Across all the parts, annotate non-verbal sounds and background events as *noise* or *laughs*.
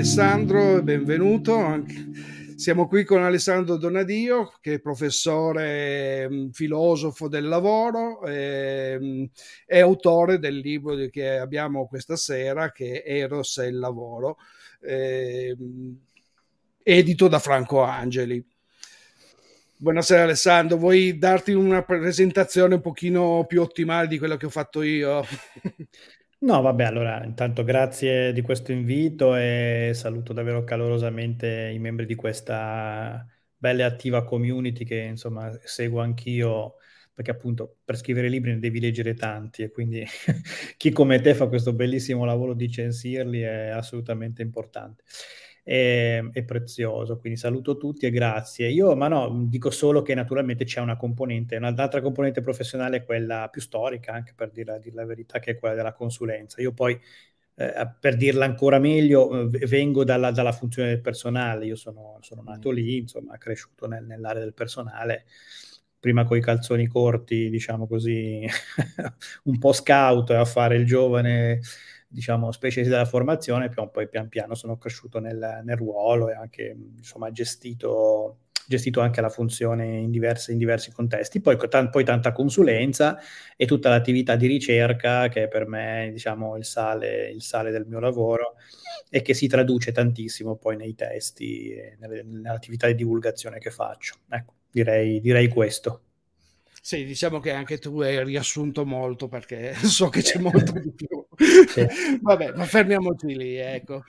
Alessandro benvenuto. Siamo qui con Alessandro Donadio, che è professore mm, filosofo del lavoro eh, e autore del libro che abbiamo questa sera, che è Eros e il lavoro, eh, edito da Franco Angeli. Buonasera Alessandro, vuoi darti una presentazione un pochino più ottimale di quello che ho fatto io? *laughs* No, vabbè, allora intanto grazie di questo invito e saluto davvero calorosamente i membri di questa bella e attiva community che insomma seguo anch'io perché appunto per scrivere libri ne devi leggere tanti e quindi *laughs* chi come te fa questo bellissimo lavoro di censirli è assolutamente importante è, è, prezioso. Quindi saluto tutti e grazie. Io, ma no, dico solo che naturalmente c'è una componente, un'altra componente professionale, quella più storica, anche per dire, dire la verità, che è quella della consulenza. Io poi, eh, per dirla ancora meglio, vengo dalla, dalla, funzione del personale. Io sono, sono nato lì, insomma, cresciuto nel, nell'area del personale prima con i calzoni corti, diciamo così, *laughs* un po' scout a fare il giovane diciamo, specie della formazione, poi pian piano sono cresciuto nel, nel ruolo e anche, insomma, gestito, gestito anche la funzione in, diverse, in diversi contesti. Poi, t- poi, tanta consulenza e tutta l'attività di ricerca che per me, diciamo, il sale, il sale del mio lavoro e che si traduce tantissimo poi nei testi e nelle, nell'attività di divulgazione che faccio. Ecco, direi, direi questo. Sì, diciamo che anche tu hai riassunto molto perché *laughs* so che c'è molto di più. *laughs* Vabbè, ma fermiamoci lì, ecco.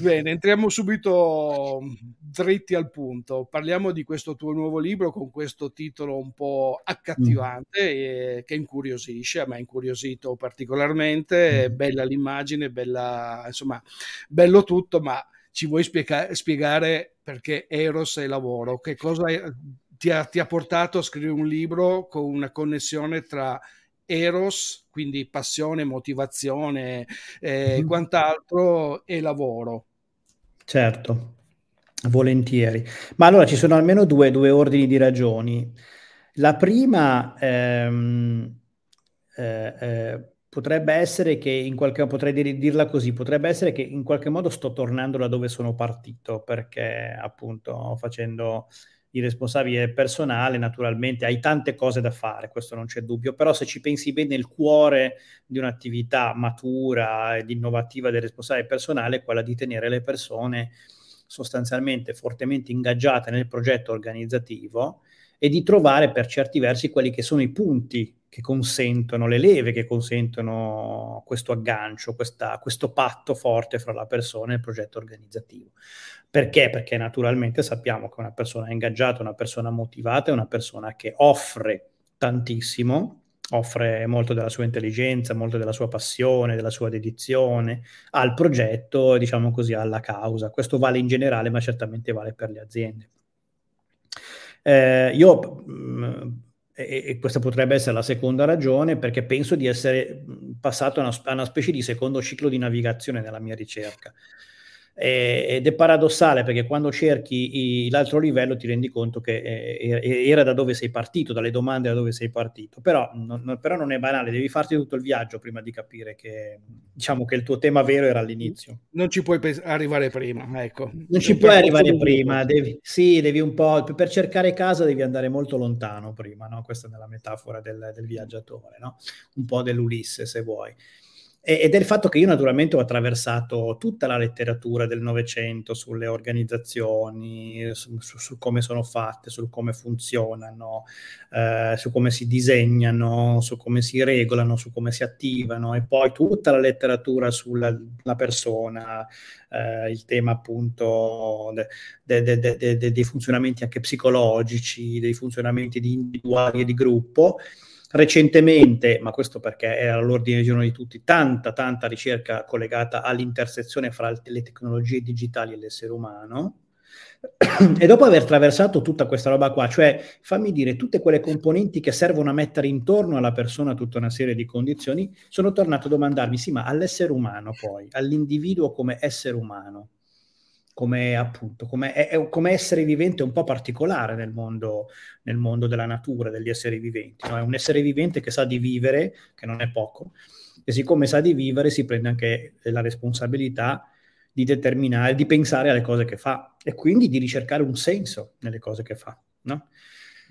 Bene, entriamo subito dritti al punto. Parliamo di questo tuo nuovo libro con questo titolo un po' accattivante mm. che incuriosisce, a me ha incuriosito particolarmente, mm. bella l'immagine, bella, insomma, bello tutto, ma ci vuoi spiega- spiegare perché Eros è lavoro? Che cosa è, ti ha, ti ha portato a scrivere un libro con una connessione tra eros, quindi passione, motivazione e mm-hmm. quant'altro, e lavoro. Certo, volentieri. Ma allora ci sono almeno due, due ordini di ragioni. La prima ehm, eh, eh, potrebbe essere che in qualche modo, potrei dirla così, potrebbe essere che in qualche modo sto tornando da dove sono partito, perché appunto facendo il responsabile personale, naturalmente hai tante cose da fare, questo non c'è dubbio, però se ci pensi bene il cuore di un'attività matura ed innovativa del responsabile personale è quella di tenere le persone sostanzialmente fortemente ingaggiate nel progetto organizzativo e di trovare per certi versi quelli che sono i punti che consentono, le leve che consentono questo aggancio, questa, questo patto forte fra la persona e il progetto organizzativo. Perché? Perché naturalmente sappiamo che una persona ingaggiata, una persona motivata è una persona che offre tantissimo, offre molto della sua intelligenza, molto della sua passione, della sua dedizione al progetto, diciamo così, alla causa. Questo vale in generale, ma certamente vale per le aziende. Eh, io mh, e, e, questa potrebbe essere la seconda ragione, perché penso di essere passato a una, a una specie di secondo ciclo di navigazione nella mia ricerca. Eh, ed è paradossale perché quando cerchi i, l'altro livello ti rendi conto che eh, era da dove sei partito, dalle domande da dove sei partito, però non, però non, è banale, devi farti tutto il viaggio prima di capire che, diciamo, che il tuo tema vero era all'inizio. Non ci puoi pe- arrivare prima, ecco. Non ci puoi arrivare prima, devi, sì, devi un po', per cercare casa devi andare molto lontano prima, no? questa è la metafora del, del viaggiatore, no? un po' dell'Ulisse se vuoi e, del fatto che io naturalmente ho attraversato tutta la letteratura del Novecento sulle organizzazioni, su, su, come sono fatte, su come funzionano, eh, su come si disegnano, su come si regolano, su come si attivano. E poi tutta la letteratura sulla persona, eh, il tema appunto de, de, de, dei funzionamenti anche psicologici, dei funzionamenti di individuali e di gruppo Recentemente, ma questo perché era all'ordine del giorno di tutti, tanta, tanta ricerca collegata all'intersezione fra le tecnologie digitali e l'essere umano. *clears throat* E dopo aver attraversato tutta questa roba qua, cioè fammi dire tutte quelle componenti che servono a mettere intorno alla persona tutta una serie di condizioni, sono tornato a domandarmi, sì, ma all'essere umano poi, all'individuo come essere umano, come appunto, come, è, è, come essere vivente un po' particolare nel mondo, nel mondo della natura, degli esseri viventi. No? È un essere vivente che sa di vivere, che non è poco, e siccome sa di vivere si prende anche la responsabilità di determinare, di pensare alle cose che fa e quindi di ricercare un senso nelle cose che fa. No?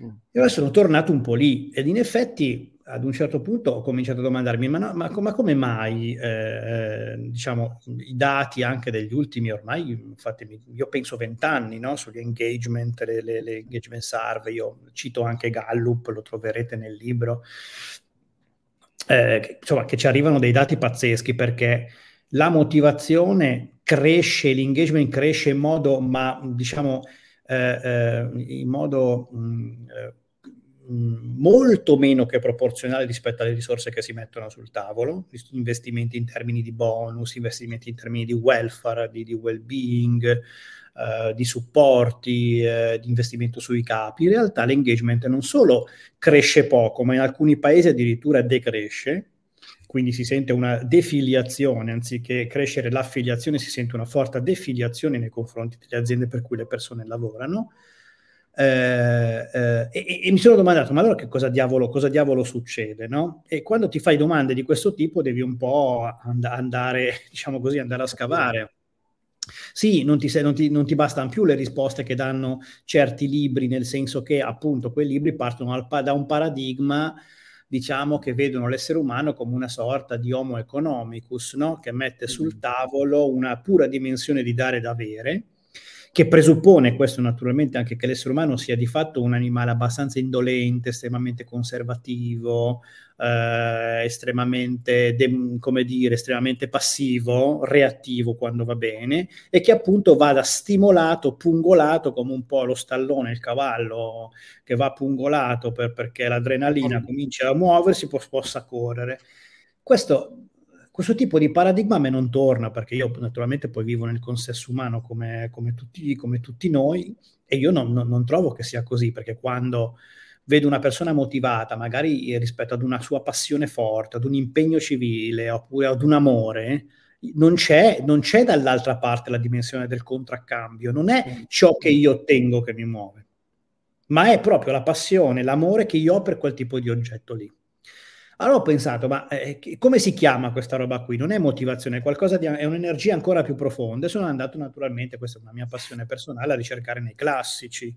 Mm. E ora sono tornato un po' lì ed in effetti ad un certo punto ho cominciato a domandarmi, ma, no, ma, ma come mai eh, diciamo, i dati anche degli ultimi ormai, infatti io penso vent'anni no? sugli engagement, le, le, le, engagement survey, io cito anche Gallup, lo troverete nel libro, eh, insomma che ci arrivano dei dati pazzeschi perché la motivazione cresce, l'engagement cresce in modo, ma diciamo, eh, eh in modo... Mh, mm, eh, molto meno che proporzionale rispetto alle risorse che si mettono sul tavolo, investimenti in termini di bonus, investimenti in termini di welfare, di, di well-being, eh, di supporti, eh, di investimento sui capi. In realtà l'engagement non solo cresce poco, ma in alcuni paesi addirittura decresce, quindi si sente una defiliazione, anziché crescere l'affiliazione, si sente una forte defiliazione nei confronti delle aziende per cui le persone lavorano eh, eh, e, e, mi sono domandato, ma allora che cosa diavolo, cosa diavolo succede? No? E quando ti fai domande di questo tipo devi un po' and- andare, *laughs* diciamo così, andare a scavare. Sì, non ti, non, ti, non ti, bastano più le risposte che danno certi libri, nel senso che appunto quei libri partono al, da un paradigma, diciamo, che vedono l'essere umano come una sorta di homo economicus, no? che mette sul tavolo una pura dimensione di dare ed avere, che presuppone questo naturalmente anche che l'essere umano sia di fatto un animale abbastanza indolente, estremamente conservativo, eh, estremamente, de- come dire, estremamente passivo, reattivo quando va bene e che appunto vada stimolato, pungolato come un po' lo stallone, il cavallo che va pungolato per, perché l'adrenalina comincia a muoversi, po- possa correre. Questo questo tipo di paradigma a me non torna perché io naturalmente poi vivo nel consesso umano come, come, tutti, come tutti, noi e io non, non, non, trovo che sia così perché quando vedo una persona motivata, magari rispetto ad una sua passione forte, ad un impegno civile oppure ad un amore, non c'è, non c'è dall'altra parte la dimensione del contraccambio, non è ciò che io ottengo che mi muove, ma è proprio la passione, l'amore che io ho per quel tipo di oggetto lì. Allora ho pensato, ma eh, come si chiama questa roba qui? Non è motivazione, è qualcosa di, è un'energia ancora più profonda. E sono andato naturalmente, questa è una mia passione personale, a ricercare nei classici,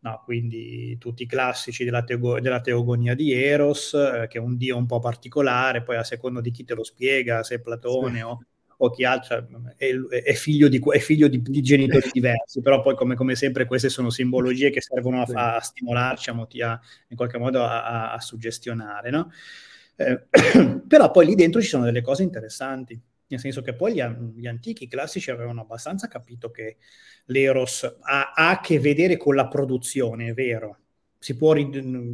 no, quindi tutti i classici della, teo, della teogonia di Eros, eh, che è un dio un po' particolare, poi a secondo di chi te lo spiega, se è Platone sì. o, o, chi altro, è, è, figlio, di, è figlio di, di, genitori *laughs* diversi, però poi come, come, sempre queste sono simbologie che servono a, a stimolarci, a, a, in qualche modo a, a suggestionare, no? Eh, *clears throat* però poi lì dentro ci sono delle cose interessanti, nel senso che poi gli, gli antichi classici avevano abbastanza capito che l'eros ha, ha, a che vedere con la produzione, è vero, si può,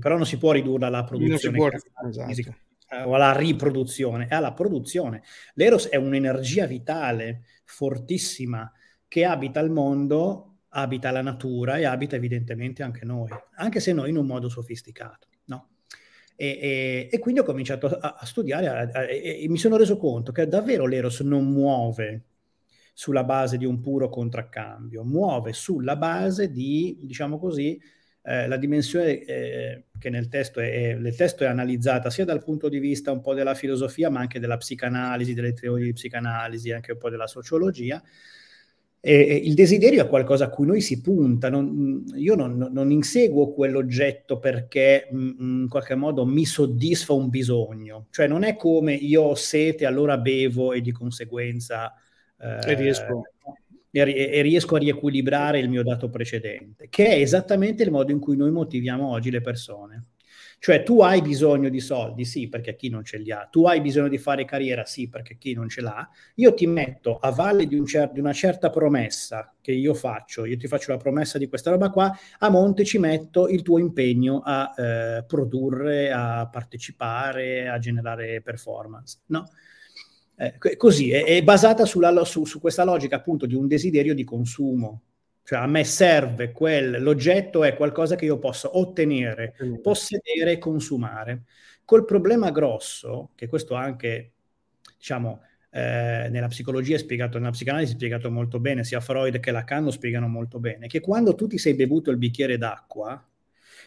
però non si può ridurla alla produzione può, esatto. fisica, eh, o alla riproduzione, è alla produzione. L'eros è un'energia vitale fortissima che abita il mondo, abita la natura e abita evidentemente anche noi, anche se noi in un modo sofisticato. E, e, e, quindi ho cominciato a, a studiare a, a, e, mi sono reso conto che davvero l'Eros non muove sulla base di un puro contraccambio, muove sulla base di, diciamo così, eh, la dimensione eh, che nel testo è, nel testo è analizzata sia dal punto di vista un po' della filosofia, ma anche della psicanalisi, delle teorie di psicanalisi, anche un po' della sociologia, e, il desiderio è qualcosa a cui noi si punta. Non, io non, non, inseguo quell'oggetto perché mh, mm, mm, in qualche modo mi soddisfa un bisogno. Cioè non è come io ho sete, allora bevo e di conseguenza... Eh, e, riesco. E, e riesco a riequilibrare il mio dato precedente, che è esattamente il modo in cui noi motiviamo oggi le persone. Cioè tu hai bisogno di soldi, sì, perché chi non ce li ha. Tu hai bisogno di fare carriera, sì, perché chi non ce l'ha. Io ti metto a valle di, un cer- di una certa promessa che io faccio, io ti faccio la promessa di questa roba qua, a monte ci metto il tuo impegno a eh, produrre, a partecipare, a generare performance, no? Eh, così, è, è basata sulla, su, su questa logica appunto di un desiderio di consumo, cioè a me serve quel, l'oggetto è qualcosa che io posso ottenere, possedere e consumare. Col problema grosso, che questo anche, diciamo, eh, nella psicologia è spiegato, nella psicanalisi è spiegato molto bene, sia Freud che Lacan lo spiegano molto bene, che quando tu ti sei bevuto il bicchiere d'acqua,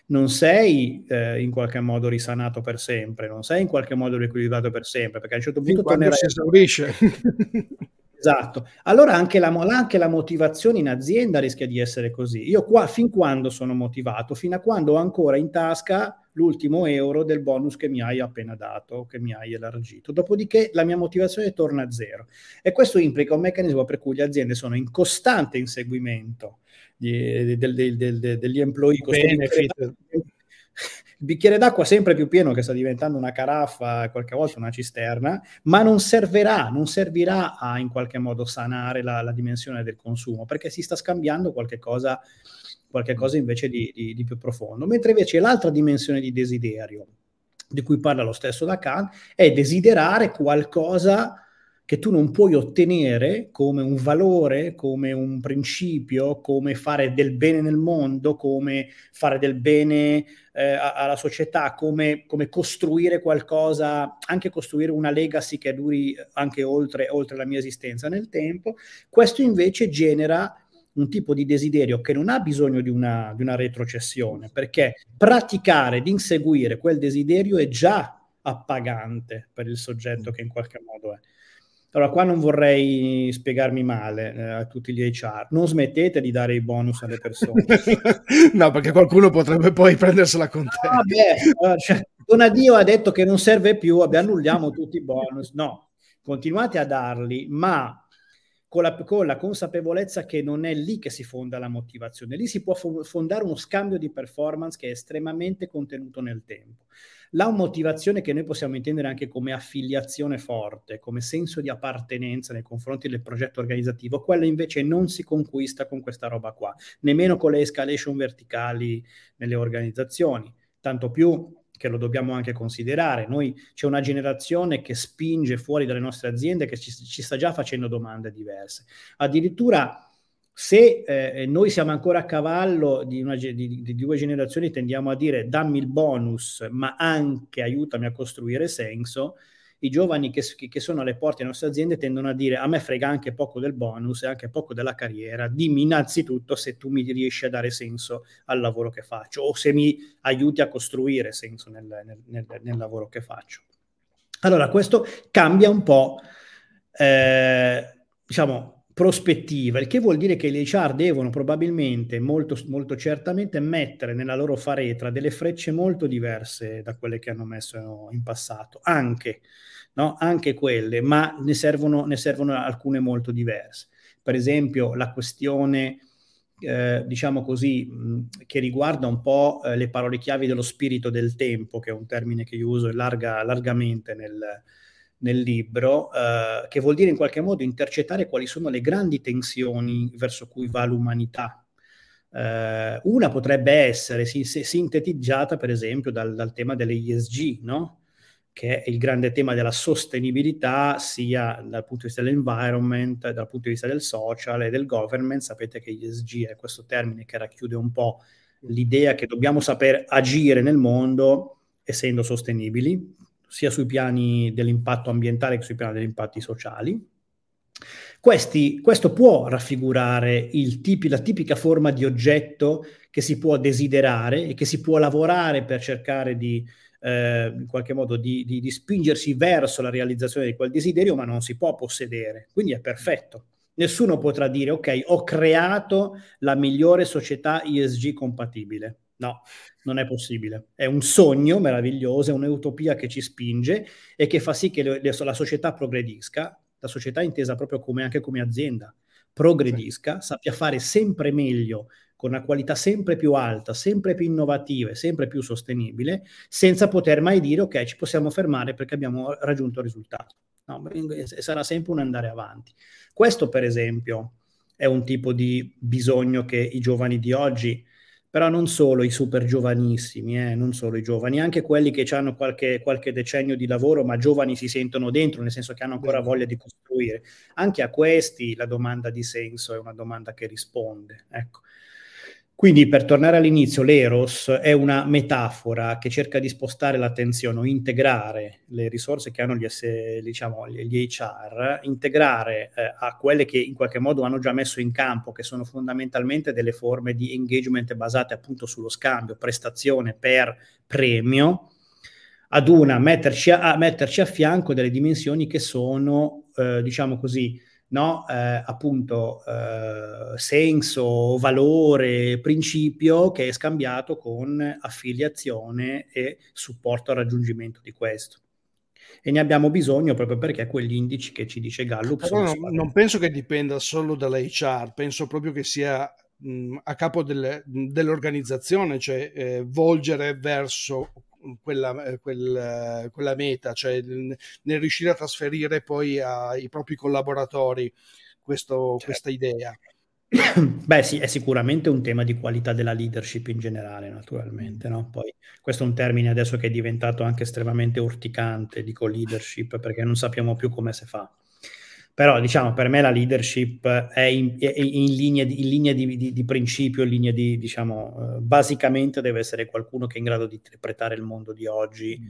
non sei eh, in qualche modo risanato per sempre, non sei in qualche modo riequilibrato per sempre, perché a un certo punto tornerai... si esaurisce. *laughs* Esatto. Allora anche la, anche la, motivazione in azienda rischia di essere così. Io qua fin quando sono motivato? Fino a quando ho ancora in tasca l'ultimo euro del bonus che mi hai appena dato, che mi hai elargito. Dopodiché la mia motivazione torna a zero. E questo implica un meccanismo per cui le aziende sono in costante inseguimento di, del, del, del, degli employee. Benefit il bicchiere d'acqua sempre più pieno che sta diventando una caraffa, qualche volta una cisterna, ma non servirà, non servirà a in qualche modo sanare la, la dimensione del consumo, perché si sta scambiando qualche cosa, qualche cosa invece di, di, di più profondo. Mentre invece l'altra dimensione di desiderio, di cui parla lo stesso Lacan, è desiderare qualcosa che tu non puoi ottenere come un valore, come un principio, come fare del bene nel mondo, come fare del bene eh, alla società, come, come, costruire qualcosa, anche costruire una legacy che duri anche oltre, oltre la mia esistenza nel tempo. Questo invece genera un tipo di desiderio che non ha bisogno di una, di una retrocessione, perché praticare, di inseguire quel desiderio è già appagante per il soggetto che in qualche modo è. Allora, qua non vorrei spiegarmi male eh, a tutti gli HR. Non smettete di dare i bonus alle persone. *laughs* no, perché qualcuno potrebbe poi prendersela con te. Ah, beh, cioè, Donadio ha detto che non serve più, annulliamo tutti i bonus. No, continuate a darli, ma con la, con la, consapevolezza che non è lì che si fonda la motivazione. Lì si può fondare uno scambio di performance che è estremamente contenuto nel tempo. La motivazione che noi possiamo intendere anche come affiliazione forte, come senso di appartenenza nei confronti del progetto organizzativo, quella invece non si conquista con questa roba qua, nemmeno con le escalation verticali nelle organizzazioni, tanto più che lo dobbiamo anche considerare. Noi c'è una generazione che spinge fuori dalle nostre aziende che ci, ci sta già facendo domande diverse. Addirittura se eh, noi siamo ancora a cavallo di, una, di, di, due generazioni, tendiamo a dire dammi il bonus, ma anche aiutami a costruire senso, i giovani che, che, sono alle porte delle nostre aziende tendono a dire a me frega anche poco del bonus e anche poco della carriera, dimmi innanzitutto se tu mi riesci a dare senso al lavoro che faccio o se mi aiuti a costruire senso nel, nel, nel, nel lavoro che faccio. Allora, questo cambia un po', eh, diciamo, prospettiva, il che vuol dire che le HR devono probabilmente, molto, molto certamente, mettere nella loro faretra delle frecce molto diverse da quelle che hanno messo in passato, anche, no? anche quelle, ma ne servono, ne servono alcune molto diverse. Per esempio, la questione, eh, diciamo così, mh, che riguarda un po' eh, le parole chiavi dello spirito del tempo, che è un termine che io uso larga, largamente nel, nel libro, eh, che vuol dire in qualche modo intercettare quali sono le grandi tensioni verso cui va l'umanità. Eh, una potrebbe essere si, sintetizzata, per esempio, dal, dal tema delle ISG, no? che è il grande tema della sostenibilità sia dal punto di vista dell'environment, dal punto di vista del social e del government. Sapete che ISG è questo termine che racchiude un po' l'idea che dobbiamo saper agire nel mondo essendo sostenibili, sia sui piani dell'impatto ambientale che sui piani degli impatti sociali. Questi, questo può raffigurare tipi, la tipica forma di oggetto che si può desiderare e che si può lavorare per cercare di, eh, in qualche modo, di, di, di spingersi verso la realizzazione di quel desiderio, ma non si può possedere. Quindi è perfetto. Nessuno potrà dire, ok, ho creato la migliore società ESG compatibile. No, non è possibile. È un sogno meraviglioso, è un'utopia che ci spinge e che fa sì che le, le, la società progredisca, la società intesa proprio come, anche come azienda, progredisca, sì. sappia fare sempre meglio, con una qualità sempre più alta, sempre più innovativa e sempre più sostenibile, senza poter mai dire ok, ci possiamo fermare perché abbiamo raggiunto il risultato. No, sarà sempre un andare avanti. Questo, per esempio, è un tipo di bisogno che i giovani di oggi però non solo i super giovanissimi, eh, non solo i giovani, anche quelli che hanno qualche, qualche, decennio di lavoro, ma giovani si sentono dentro, nel senso che hanno ancora voglia di costruire. Anche a questi la domanda di senso è una domanda che risponde. Ecco. Quindi per tornare all'inizio, l'Eros è una metafora che cerca di spostare l'attenzione o integrare le risorse che hanno gli, S, diciamo, gli HR, integrare eh, a quelle che in qualche modo hanno già messo in campo, che sono fondamentalmente delle forme di engagement basate appunto sullo scambio, prestazione per premio, ad una metterci a, metterci a fianco delle dimensioni che sono, eh, diciamo così, no? eh, appunto eh, senso, valore, principio che è scambiato con affiliazione e supporto al raggiungimento di questo. E ne abbiamo bisogno proprio perché quegli indici che ci dice Gallup sono non, non penso che dipenda solo dall'HR, penso proprio che sia mh, a capo delle, dell'organizzazione, cioè eh, volgere verso quella, eh, quel, quella meta, cioè nel riuscire a trasferire poi ai propri collaboratori questo, certo. questa idea. *coughs* Beh sì, è sicuramente un tema di qualità della leadership in generale, naturalmente. No? Poi, questo è un termine adesso che è diventato anche estremamente urticante, dico leadership, perché non sappiamo più come si fa. Però diciamo, per me la leadership è in, è in linea, di, in linea di, di, di, principio, in linea di, diciamo, uh, basicamente deve essere qualcuno che è in grado di interpretare il mondo di oggi mm.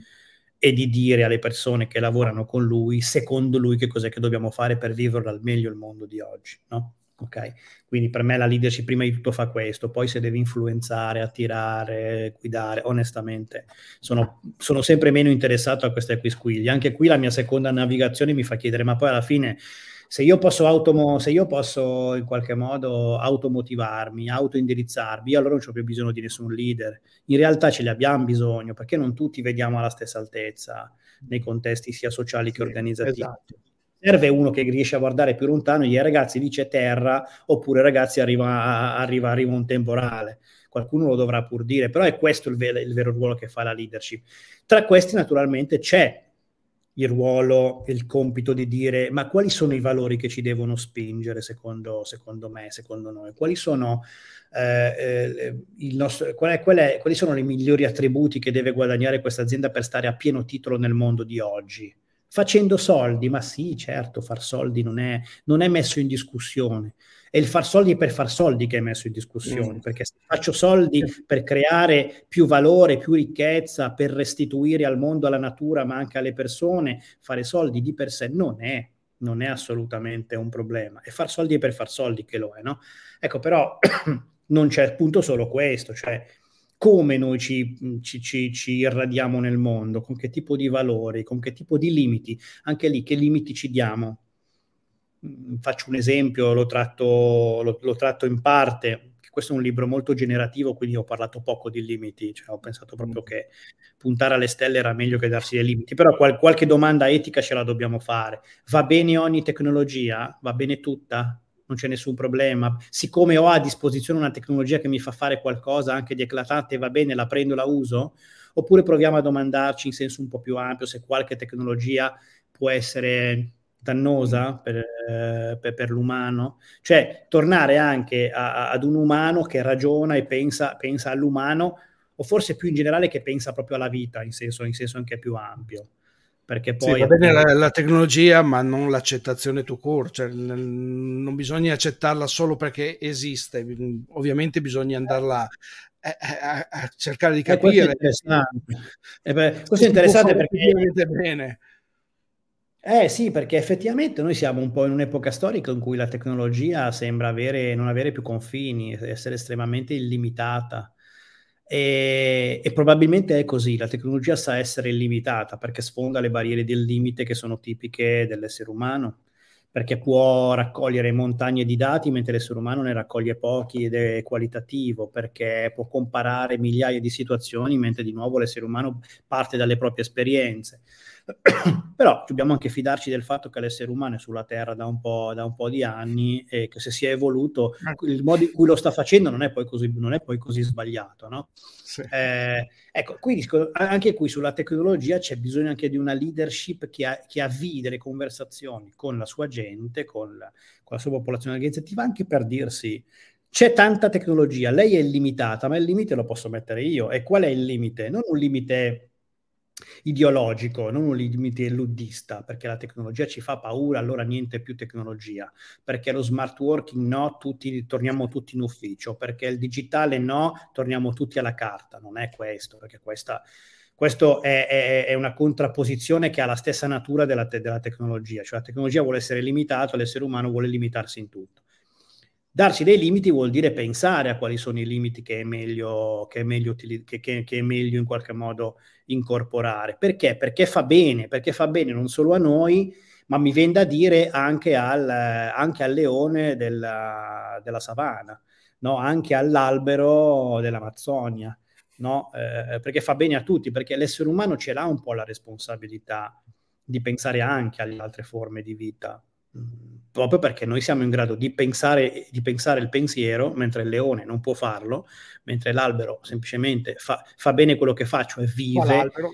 e di dire alle persone che lavorano con lui, secondo lui, che cos'è che dobbiamo fare per vivere al meglio il mondo di oggi, no? Ok, quindi per me la leadership prima di tutto fa questo, poi se deve influenzare, attirare, guidare, onestamente sono, sono sempre meno interessato a queste quisquiglie. Anche qui la mia seconda navigazione mi fa chiedere, ma poi alla fine se io posso, automo- se io posso in qualche modo automotivarmi, autoindirizzarmi, allora non ho più bisogno di nessun leader. In realtà ce li abbiamo bisogno perché non tutti vediamo alla stessa altezza nei contesti sia sociali che organizzativi. Esatto serve uno che riesce a guardare più lontano e dire ragazzi c'è terra oppure ragazzi arriva, arriva, arriva un temporale qualcuno lo dovrà pur dire però è questo il, ve- il, vero ruolo che fa la leadership. Tra questi naturalmente c'è il ruolo, il compito di dire ma quali sono i valori che ci devono spingere secondo, secondo me, secondo noi, quali sono, eh, eh, nostro, qual è, qual è, quali sono i migliori attributi che deve guadagnare questa azienda per stare a pieno titolo nel mondo di oggi facendo soldi, ma sì, certo, far soldi non è, non è, messo in discussione. È il far soldi per far soldi che è messo in discussione, mm. perché se faccio soldi per creare più valore, più ricchezza, per restituire al mondo, alla natura, ma anche alle persone, fare soldi di per sé non è, non è assolutamente un problema. E far soldi per far soldi che lo è, no? Ecco, però *clears throat* non c'è appunto solo questo, cioè come noi ci, ci, ci, ci, irradiamo nel mondo, con che tipo di valori, con che tipo di limiti, anche lì che limiti ci diamo. Faccio un esempio, lo tratto, lo, lo tratto in parte, questo è un libro molto generativo, quindi ho parlato poco di limiti, cioè ho pensato proprio mm. che puntare alle stelle era meglio che darsi dei limiti, però qual- qualche domanda etica ce la dobbiamo fare. Va bene ogni tecnologia? Va bene tutta? Non c'è nessun problema. Siccome ho a disposizione una tecnologia che mi fa fare qualcosa anche di eclatante, va bene, la prendo, la uso? Oppure proviamo a domandarci in senso un po' più ampio se qualche tecnologia può essere dannosa per, per, per l'umano, cioè tornare anche a, a, ad un umano che ragiona e pensa, pensa, all'umano, o forse più in generale che pensa proprio alla vita in senso, in senso anche più ampio perché poi... Sì, va bene la, la, tecnologia, ma non l'accettazione to core, cioè, non bisogna accettarla solo perché esiste, ovviamente bisogna andarla a, a, a cercare di capire. Eh, questo è interessante, eh questo è interessante perché... Bene. Eh sì, perché effettivamente noi siamo un po' in un'epoca storica in cui la tecnologia sembra avere, non avere più confini, essere estremamente illimitata. E, e, probabilmente è così, la tecnologia sa essere illimitata perché sfonda le barriere del limite che sono tipiche dell'essere umano, perché può raccogliere montagne di dati mentre l'essere umano ne raccoglie pochi ed è qualitativo, perché può comparare migliaia di situazioni mentre di nuovo l'essere umano parte dalle proprie esperienze. *coughs* Però dobbiamo anche fidarci del fatto che l'essere umano è sulla Terra da un po', da un po di anni e che se si è evoluto, eh. il modo in cui lo sta facendo non è poi così, è poi così sbagliato. No? Sì. Eh, ecco, quindi anche qui sulla tecnologia c'è bisogno anche di una leadership che, ha, che avvii delle conversazioni con la sua gente, con la, con la sua popolazione organizzativa, anche per dirsi c'è tanta tecnologia, lei è illimitata, ma il limite lo posso mettere io. E qual è il limite? Non un limite ideologico, non un limite luddista, perché la tecnologia ci fa paura, allora niente più tecnologia, perché lo smart working no, tutti, torniamo tutti in ufficio, perché il digitale no, torniamo tutti alla carta, non è questo, perché questa, questo è, è, è, una contrapposizione che ha la stessa natura della, te, della tecnologia, cioè la tecnologia vuole essere limitata, l'essere umano vuole limitarsi in tutto. Darsi dei limiti vuol dire pensare a quali sono i limiti che è meglio, che è meglio, che, che, che è meglio in qualche modo incorporare. Perché? Perché fa bene, perché fa bene non solo a noi, ma mi viene da dire anche al, anche al leone della, della savana, no? anche all'albero dell'Amazzonia, no? eh, perché fa bene a tutti, perché l'essere umano ce l'ha un po' la responsabilità di pensare anche alle altre forme di vita proprio perché noi siamo in grado di pensare, di pensare, il pensiero, mentre il leone non può farlo, mentre l'albero semplicemente fa, fa bene quello che fa, cioè vive, fa l'albero,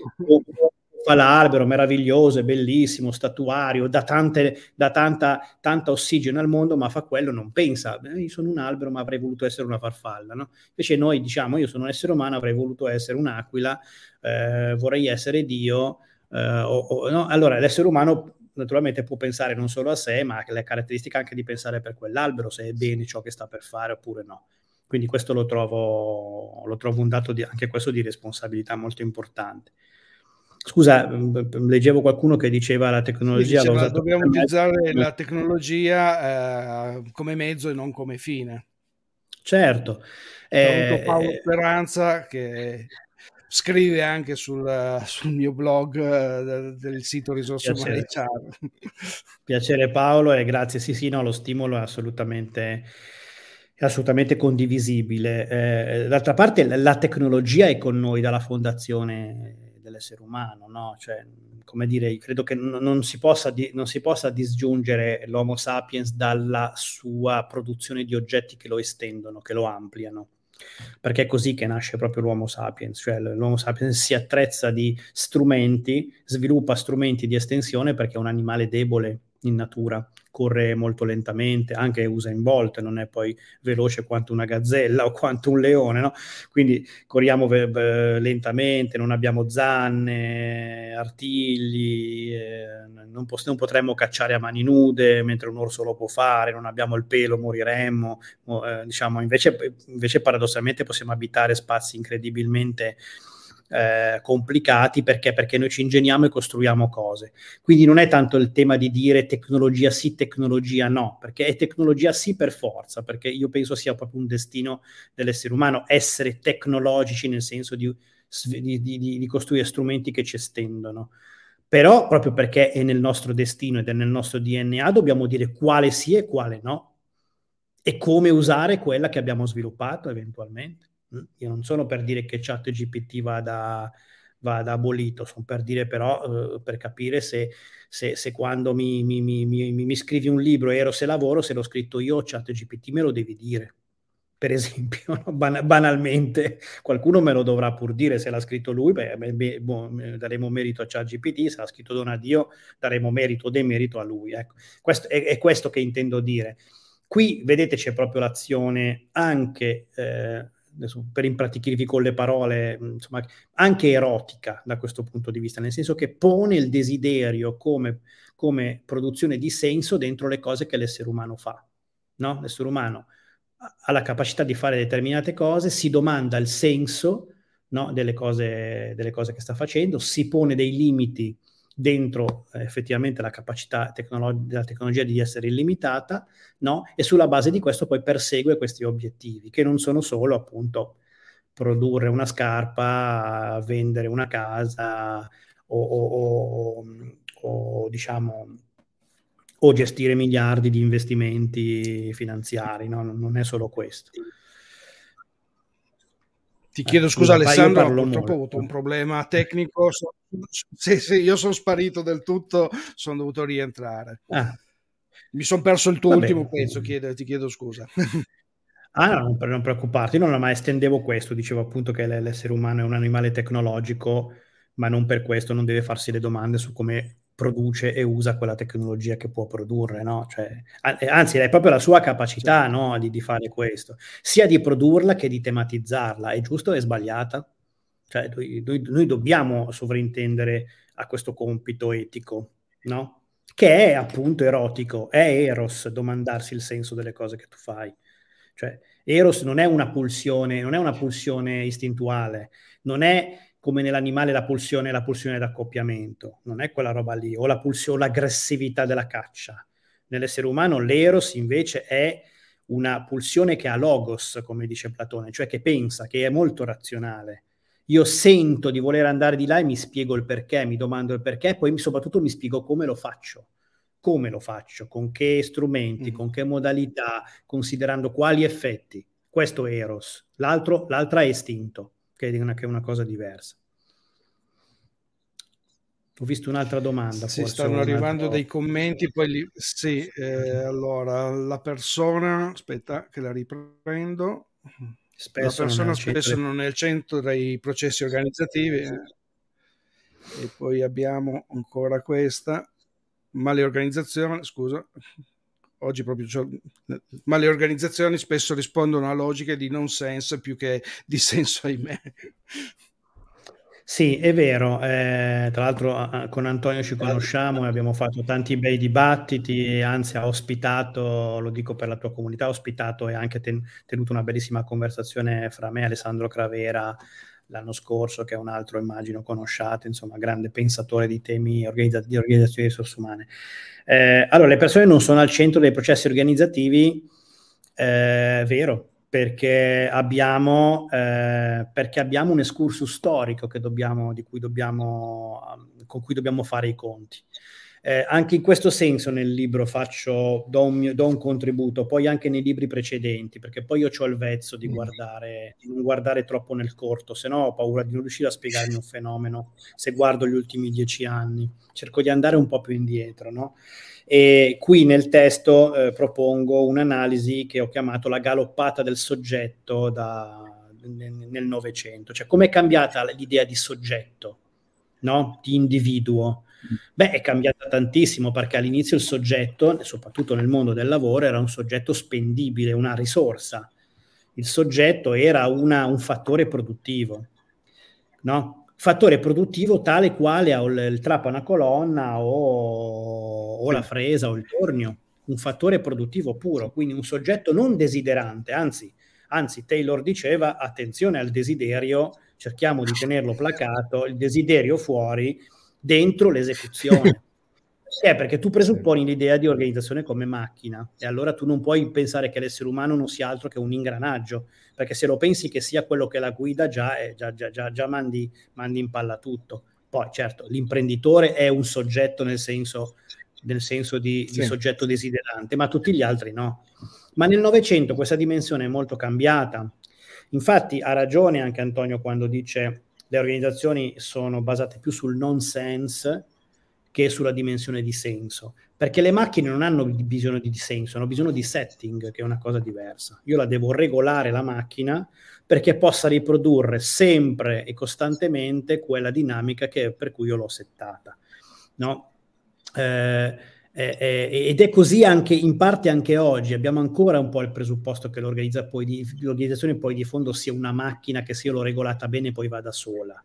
fa l'albero meraviglioso, è bellissimo, statuario, dà, tante, dà tanta, tanta, ossigeno al mondo, ma fa quello, non pensa, eh, io sono un albero ma avrei voluto essere una farfalla, no? Invece noi diciamo, io sono un essere umano, avrei voluto essere un'aquila, eh, vorrei essere Dio, eh, o, o, no? allora l'essere umano naturalmente può pensare non solo a sé, ma le caratteristiche anche di pensare per quell'albero, se è bene ciò che sta per fare oppure no. Quindi questo lo trovo, lo trovo un dato di, anche questo di responsabilità molto importante. Scusa, leggevo qualcuno che diceva la tecnologia... Diceva, dobbiamo utilizzare la tecnologia eh, come mezzo e non come fine. Certo. Eh, Paolo Speranza che scrive anche sul, sul mio blog uh, del sito Risorse Umane Piacere Paolo e grazie, sì sì, no, lo stimolo è assolutamente, è assolutamente condivisibile. Eh, d'altra parte la tecnologia è con noi dalla fondazione dell'essere umano, no? Cioè, come dire, credo che n- non, si possa di- non si possa disgiungere l'Homo sapiens dalla sua produzione di oggetti che lo estendono, che lo ampliano perché è così che nasce proprio l'Uomo sapiens, cioè l'Uomo sapiens si attrezza di strumenti, sviluppa strumenti di estensione perché è un animale debole in natura, corre molto lentamente, anche usa in Bolt, non è poi veloce quanto una gazzella o quanto un leone, no? Quindi corriamo ve- ve- lentamente, non abbiamo zanne, artigli, eh, non, poss- non, potremmo cacciare a mani nude, mentre un orso lo può fare, non abbiamo il pelo, moriremmo, eh, diciamo, invece, invece paradossalmente possiamo abitare spazi incredibilmente eh, complicati perché? perché noi ci ingegniamo e costruiamo cose. Quindi non è tanto il tema di dire tecnologia sì, tecnologia no, perché è tecnologia sì per forza, perché io penso sia proprio un destino dell'essere umano essere tecnologici nel senso di, di, di, di costruire strumenti che ci estendono. Però proprio perché è nel nostro destino ed è nel nostro DNA, dobbiamo dire quale sì e quale no e come usare quella che abbiamo sviluppato eventualmente. Io non sono per dire che chat GPT vada, vada abolito, sono per dire però, eh, per capire se, se, se quando mi, mi, mi, mi, scrivi un libro ero se lavoro, se l'ho scritto io chat GPT me lo devi dire. Per esempio, *laughs* no? Ban- banalmente, qualcuno me lo dovrà pur dire se l'ha scritto lui, beh, beh, boh, daremo merito a ChatGPT, se l'ha scritto Donadio, daremo merito o demerito a lui. Ecco. Questo, è, è questo che intendo dire. Qui vedete c'è proprio l'azione anche eh, adesso per impratichirvi con le parole, insomma, anche erotica da questo punto di vista, nel senso che pone il desiderio come, come produzione di senso dentro le cose che l'essere umano fa. No? L'essere umano ha la capacità di fare determinate cose, si domanda il senso no, delle, cose, delle cose che sta facendo, si pone dei limiti dentro eh, effettivamente la capacità tecnolo- della tecnologia di essere illimitata, no? E sulla base di questo poi persegue questi obiettivi, che non sono solo appunto produrre una scarpa, vendere una casa o, o, o, o diciamo o gestire miliardi di investimenti finanziari, no? non è solo questo. Ti chiedo eh, scusa Alessandro, purtroppo ho avuto un problema tecnico. Sì, sì, io sono sparito del tutto, sono dovuto rientrare. Ah. Mi sono perso il tuo Vabbè. ultimo pezzo, chiedo, ti chiedo scusa. *laughs* Ah, no, non, non preoccuparti, no, no, ma estendevo questo, dicevo appunto che l'essere umano è un animale tecnologico, ma non per questo non deve farsi le domande su come produce e usa quella tecnologia che può produrre, no? Cioè, anzi, è proprio la sua capacità no? di, di, fare questo, sia di produrla che di tematizzarla. È giusto o è sbagliata? Cioè, noi, noi, noi dobbiamo sovrintendere a questo compito etico, no? Che è appunto erotico, è eros domandarsi il senso delle cose che tu fai. Cioè, eros non è una pulsione, non è una pulsione istintuale, non è come nell'animale la pulsione, la pulsione d'accoppiamento, non è quella roba lì, o la pulsione, l'aggressività della caccia. Nell'essere umano l'eros invece è una pulsione che ha logos, come dice Platone, cioè che pensa, che è molto razionale. Io sento di voler andare di là e mi spiego il perché, mi domando il perché, e poi soprattutto mi spiego come lo faccio. Come lo faccio, con che strumenti, mm. con che modalità, considerando quali effetti. Questo è Eros. L'altro, l'altra è istinto, che è una, che è una cosa diversa. Ho visto un'altra domanda. Sì, stanno arrivando altro... dei commenti. Poi li... Sì, eh, allora la persona, aspetta che la riprendo. Spesso la persona non spesso non è il centro dei processi organizzativi. E poi abbiamo ancora questa. Ma le organizzazioni, scusa, oggi proprio cioè, ma le organizzazioni spesso rispondono a logiche di non senso più che di senso ahimè. Sì, è vero. Eh, tra l'altro con Antonio ci conosciamo e abbiamo fatto tanti bei dibattiti, anzi ha ospitato, lo dico per la tua comunità, ha ospitato e anche ten- tenuto una bellissima conversazione fra me e Alessandro Cravera l'anno scorso, che è un altro, immagino, conosciate, insomma, grande pensatore di temi organizza- di organizzazione di risorse umane. Eh, allora, le persone non sono al centro dei processi organizzativi, eh, vero, perché abbiamo, eh, perché abbiamo un escursus storico dobbiamo, cui dobbiamo, con cui dobbiamo fare i conti. Eh, anche in questo senso nel libro faccio, do un, do un, contributo, poi anche nei libri precedenti, perché poi io ho il vezzo di, mm. guardare, di non guardare troppo nel corto, se no ho paura di non riuscire a spiegarmi un fenomeno se guardo gli ultimi dieci anni. Cerco di andare un po' più indietro, no? E qui nel testo eh, propongo un'analisi che ho chiamato la galoppata del soggetto da, nel Novecento, cioè come è cambiata l'idea di soggetto, no? di individuo. Beh, è cambiata tantissimo perché all'inizio il soggetto, soprattutto nel mondo del lavoro, era un soggetto spendibile, una risorsa. Il soggetto era una, un fattore produttivo, no? fattore produttivo tale quale il, il trappo a colonna o, o la fresa o il tornio, un fattore produttivo puro, quindi un soggetto non desiderante, anzi, anzi Taylor diceva attenzione al desiderio, cerchiamo di tenerlo placato, il desiderio fuori, dentro l'esecuzione. Perché? *laughs* Perché tu presupponi l'idea di organizzazione come macchina e allora tu non puoi pensare che l'essere umano non sia altro che un ingranaggio, perché se lo pensi che sia quello che la guida già, è, già, già, già, già mandi, mandi in palla tutto. Poi certo, l'imprenditore è un soggetto nel senso, nel senso di, sì. di soggetto desiderante, ma tutti gli altri no. Ma nel Novecento questa dimensione è molto cambiata. Infatti ha ragione anche Antonio quando dice le organizzazioni sono basate più sul nonsense che sulla dimensione di senso, perché le macchine non hanno bisogno di senso, hanno bisogno di setting, che è una cosa diversa. Io la devo regolare la macchina perché possa riprodurre sempre e costantemente quella dinamica che, per cui io l'ho settata. No? Eh, eh, ed è così anche in parte anche oggi. Abbiamo ancora un po' il presupposto che poi di, l'organizzazione poi di fondo sia una macchina che se io l'ho regolata bene poi vada sola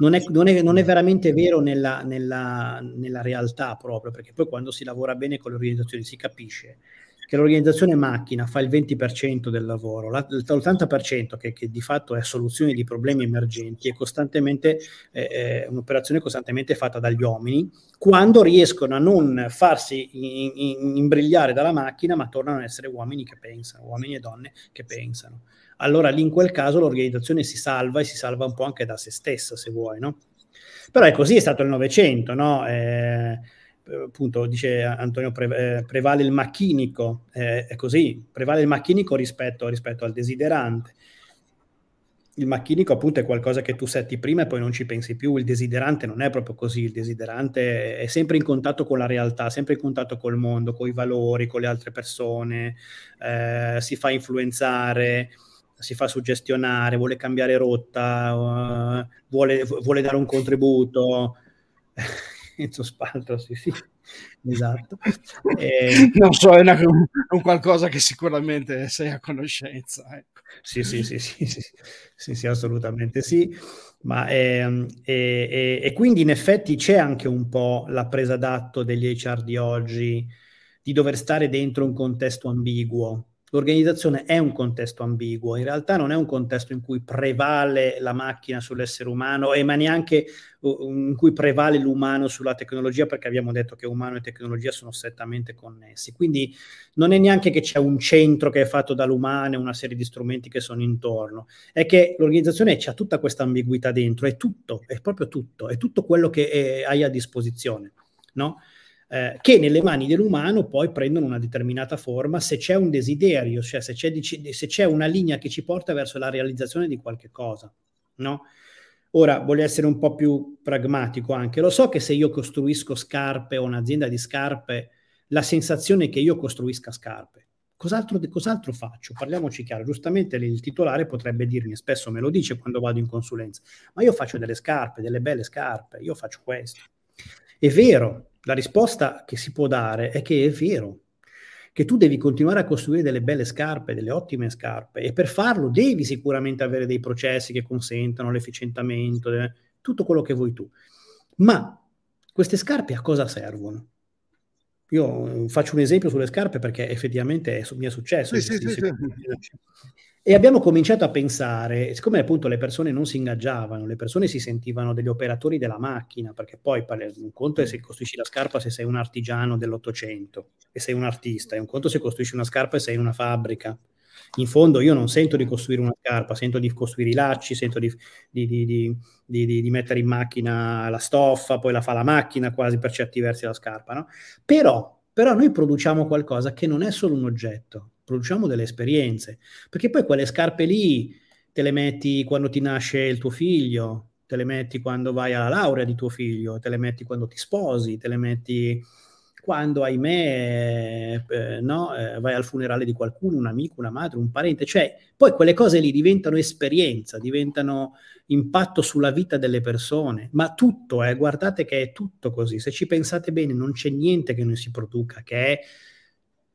non è, non è, non è veramente vero nella, nella, nella, realtà proprio, perché poi quando si lavora bene con le organizzazioni si capisce che l'organizzazione macchina fa il 20% del lavoro, l'80% che, che di fatto è soluzione di problemi emergenti è costantemente eh, un'operazione costantemente fatta dagli uomini, quando riescono a non farsi in, in, imbrigliare dalla macchina, ma tornano ad essere uomini che pensano, uomini e donne che pensano allora lì in quel caso l'organizzazione si salva e si salva un po' anche da se stessa, se vuoi, no? Però è così, è stato il Novecento, no? Eh, appunto, dice Antonio, pre, eh, prevale il macchinico, eh, è così, prevale il macchinico rispetto, rispetto al desiderante. Il macchinico appunto è qualcosa che tu setti prima e poi non ci pensi più, il desiderante non è proprio così, il desiderante è sempre in contatto con la realtà, sempre in contatto col mondo, con i valori, con le altre persone, eh, si fa influenzare, si fa suggestionare, vuole cambiare rotta, uh, vuole, vuole, dare un contributo. *laughs* Enzo Spaltro, sì, sì. *laughs* esatto. E... Non so, è, una, un qualcosa che sicuramente sei a conoscenza. Ecco. Sì, sì, sì, sì, sì, sì, sì, assolutamente sì. Ma, ehm, e, e, e, quindi in effetti c'è anche un po' la presa d'atto degli HR di oggi di dover stare dentro un contesto ambiguo, L'organizzazione è un contesto ambiguo, in realtà non è un contesto in cui prevale la macchina sull'essere umano, e ma neanche in cui prevale l'umano sulla tecnologia, perché abbiamo detto che umano e tecnologia sono strettamente connessi. Quindi non è neanche che c'è un centro che è fatto dall'umano e una serie di strumenti che sono intorno, è che l'organizzazione ha tutta questa ambiguità dentro, è tutto, è proprio tutto, è tutto quello che è, hai a disposizione. No? Eh, che nelle mani dell'umano poi prendono una determinata forma se c'è un desiderio, cioè se c'è, se c'è una linea che ci porta verso la realizzazione di qualche cosa, no? Ora, voglio essere un po' più pragmatico anche. Lo so che se io costruisco scarpe o un'azienda di scarpe, la sensazione è che io costruisca scarpe. Cos'altro, cos'altro faccio? Parliamoci chiaro. Giustamente il titolare potrebbe dirmi, spesso me lo dice quando vado in consulenza, ma io faccio delle scarpe, delle belle scarpe, io faccio questo. È vero, la risposta che si può dare è che è vero, che tu devi continuare a costruire delle belle scarpe, delle ottime scarpe e per farlo devi sicuramente avere dei processi che consentano l'efficientamento, eh, tutto quello che vuoi tu. Ma queste scarpe a cosa servono? Io faccio un esempio sulle scarpe perché effettivamente è, mi è successo. Sì, sì, sì, e abbiamo cominciato a pensare, siccome appunto le persone non si ingaggiavano, le persone si sentivano degli operatori della macchina, perché poi un conto è se costruisci la scarpa se sei un artigiano dell'Ottocento e sei un artista, e un conto se costruisci una scarpa e sei in una fabbrica. In fondo io non sento di costruire una scarpa, sento di costruire i lacci, sento di, di, di, di, mettere in macchina la stoffa, poi la fa la macchina quasi per certi versi la scarpa, no? Però, però noi produciamo qualcosa che non è solo un oggetto, produciamo delle esperienze, perché poi quelle scarpe lì te le metti quando ti nasce il tuo figlio, te le metti quando vai alla laurea di tuo figlio, te le metti quando ti sposi, te le metti quando, ahimè, eh, no, eh, vai al funerale di qualcuno, un amico, una madre, un parente, cioè poi quelle cose lì diventano esperienza, diventano impatto sulla vita delle persone, ma tutto, eh, guardate che è tutto così, se ci pensate bene non c'è niente che non si produca, che è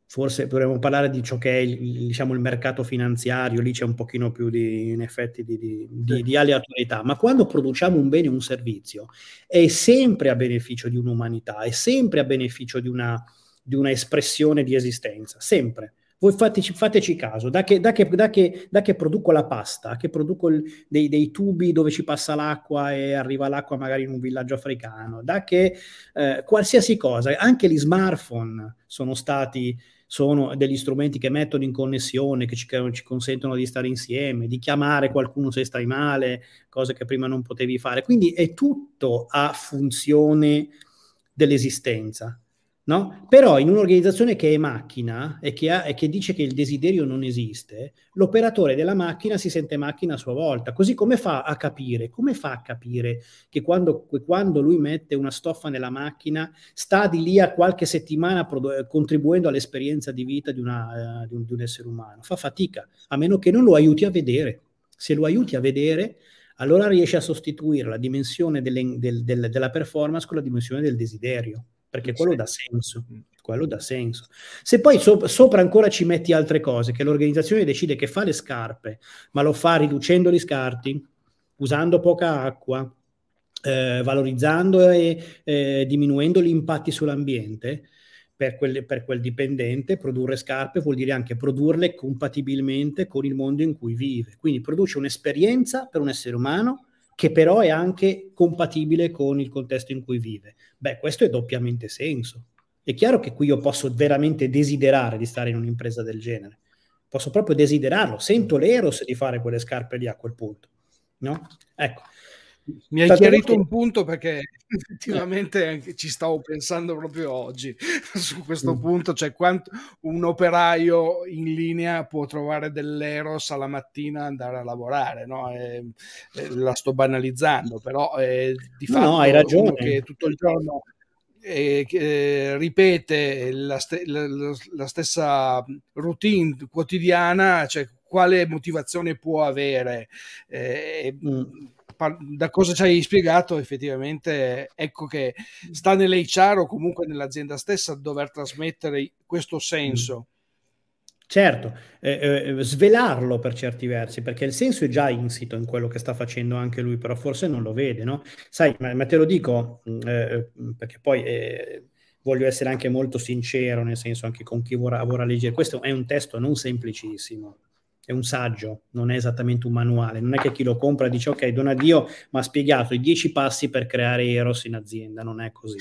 forse dovremmo parlare di ciò che è il, diciamo, il mercato finanziario, lì c'è un pochino più di, in effetti, di, di, di, di aleatorietà, ma quando produciamo un bene o un servizio è sempre a beneficio di un'umanità, è sempre a beneficio di una, di una espressione di esistenza, sempre. Voi fateci, fateci caso, da che, da, che, da, che, da che, produco la pasta, che produco il, dei, dei, tubi dove ci passa l'acqua e arriva l'acqua magari in un villaggio africano, da che eh, qualsiasi cosa, anche gli smartphone sono stati sono degli strumenti che mettono in connessione, che ci, che ci, consentono di stare insieme, di chiamare qualcuno se stai male, cose che prima non potevi fare. Quindi è tutto a funzione dell'esistenza. No? Però in un'organizzazione che è macchina e che, ha, e che, dice che il desiderio non esiste, l'operatore della macchina si sente macchina a sua volta. Così come fa a capire? Come fa a capire che quando, quando lui mette una stoffa nella macchina sta di lì a qualche settimana produ- contribuendo all'esperienza di vita di, una, uh, di, un, di un essere umano? Fa fatica, a meno che non lo aiuti a vedere. Se lo aiuti a vedere, allora riesce a sostituire la dimensione delle, del, del, della performance con la dimensione del desiderio perché quello dà senso. Quello dà senso. Se poi so- sopra ancora ci metti altre cose, che l'organizzazione decide che fa le scarpe, ma lo fa riducendo gli scarti, usando poca acqua, eh, valorizzando e eh, diminuendo gli impatti sull'ambiente, per quel, per quel, dipendente produrre scarpe vuol dire anche produrle compatibilmente con il mondo in cui vive. Quindi produce un'esperienza per un essere umano che però è anche compatibile con il contesto in cui vive. Beh, questo è doppiamente senso. È chiaro che qui io posso veramente desiderare di stare in un'impresa del genere. Posso proprio desiderarlo, sento l'eros di fare quelle scarpe lì a quel punto. No? Ecco, mi hai chiarito un punto perché *laughs* effettivamente ci stavo pensando proprio oggi *laughs* su questo punto, cioè quanto un operaio in linea può trovare dell'eros alla mattina andare a lavorare, no? E, e la sto banalizzando, però eh, di fatto no, hai ragione. che tutto il giorno eh, eh, ripete la, st- la, la, stessa routine quotidiana, cioè quale motivazione può avere? Eh, mm da cosa ci hai spiegato, effettivamente, ecco che sta nell'HR o comunque nell'azienda stessa dover trasmettere questo senso. Certo, eh, eh, svelarlo per certi versi, perché il senso è già insito in quello che sta facendo anche lui, però forse non lo vede, no? Sai, ma, ma te lo dico mm, eh, perché poi eh, voglio essere anche molto sincero, nel senso anche con chi vorrà, vorrà leggere. Questo è un testo non semplicissimo, è un saggio, non è esattamente un manuale. Non è che chi lo compra dice ok, Donadio mi ha spiegato i dieci passi per creare Eros in azienda, non è così.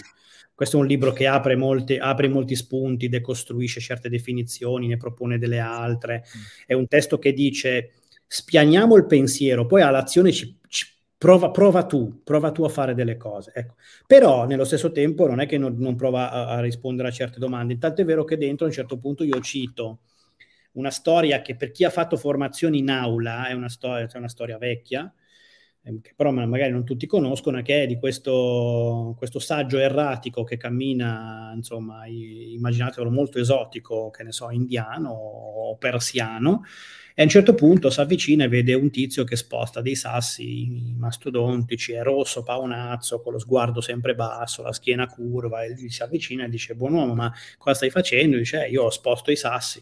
Questo è un libro che apre, molte, apre molti spunti, decostruisce certe definizioni, ne propone delle altre. Mm. È un testo che dice spianiamo il pensiero, poi all'azione ci, ci prova, prova, tu, prova tu a fare delle cose. Ecco. Però nello stesso tempo non è che non, non prova a, a, rispondere a certe domande. Intanto è vero che dentro a un certo punto io cito una storia che per chi ha fatto formazione in aula è una storia, cioè una storia vecchia, ehm, che però magari non tutti conoscono, che è di questo, questo saggio erratico che cammina, insomma, immaginatelo molto esotico, che ne so, indiano o persiano, e a un certo punto si avvicina e vede un tizio che sposta dei sassi mastodontici, è rosso, paonazzo, con lo sguardo sempre basso, la schiena curva, e gli si avvicina e dice, buon uomo, ma cosa stai facendo? dice, eh, io sposto i sassi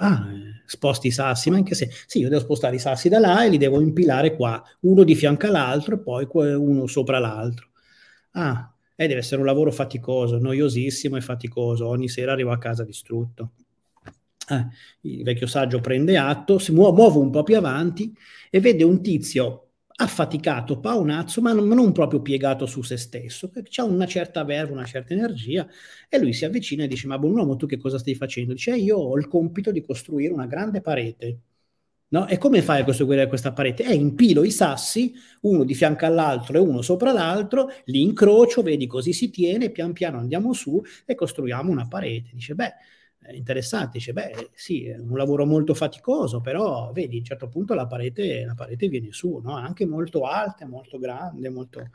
Ah, sposti i sassi, ma anche se sì, io devo spostare i sassi da là e li devo impilare qua, uno di fianco all'altro e poi uno sopra l'altro. Ah, e deve essere un lavoro faticoso, noiosissimo e faticoso. Ogni sera arrivo a casa distrutto. Eh, il vecchio saggio prende atto, si muove, muove un po' più avanti e vede un tizio affaticato, paonazzo, ma non, non proprio piegato su se stesso, perché una certa verve, una certa energia, e lui si avvicina e dice, ma buon uomo, tu che cosa stai facendo? Dice, io ho il compito di costruire una grande parete. No? E come fai a costruire questa parete? Eh, impilo i sassi, uno di fianco all'altro e uno sopra l'altro, li incrocio, vedi così si tiene, pian piano andiamo su e costruiamo una parete. Dice, beh, interessante, dice, beh sì, è un lavoro molto faticoso, però vedi, a un certo punto la parete, la parete viene su, no? anche molto alta, molto grande, molto...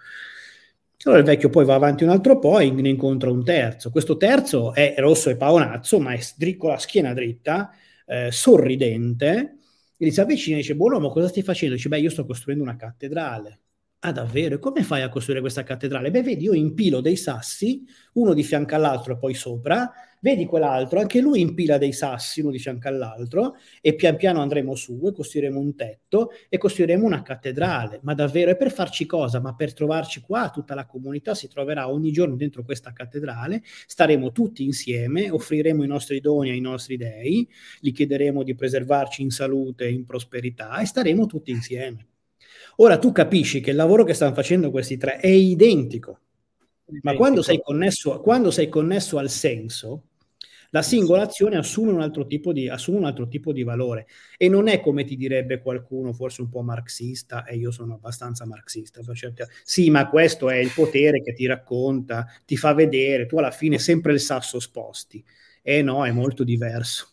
Allora il vecchio poi va avanti un altro po' e ne incontra un terzo. Questo terzo è rosso e paonazzo, ma è con la schiena dritta, eh, sorridente, e gli si avvicina e dice, buon uomo, cosa stai facendo? Dice, beh, io sto costruendo una cattedrale. Ah, davvero? E come fai a costruire questa cattedrale? Beh, vedi, io impilo dei sassi, uno di fianco all'altro e poi sopra, vedi quell'altro, anche lui impila dei sassi uno di fianco all'altro e pian piano andremo su e costruiremo un tetto e costruiremo una cattedrale. Ma davvero? E per farci cosa? Ma per trovarci qua, tutta la comunità si troverà ogni giorno dentro questa cattedrale, staremo tutti insieme, offriremo i nostri doni ai nostri dei, gli chiederemo di preservarci in salute e in prosperità e staremo tutti insieme. Ora tu capisci che il lavoro che stanno facendo questi tre è identico, ma quando sei, connesso, quando sei connesso al senso, la singola azione assume un, altro tipo di, assume un altro tipo di valore e non è come ti direbbe qualcuno, forse un po' marxista, e io sono abbastanza marxista. Certi... Sì, ma questo è il potere che ti racconta, ti fa vedere, tu alla fine sempre il sasso sposti. E eh no, è molto diverso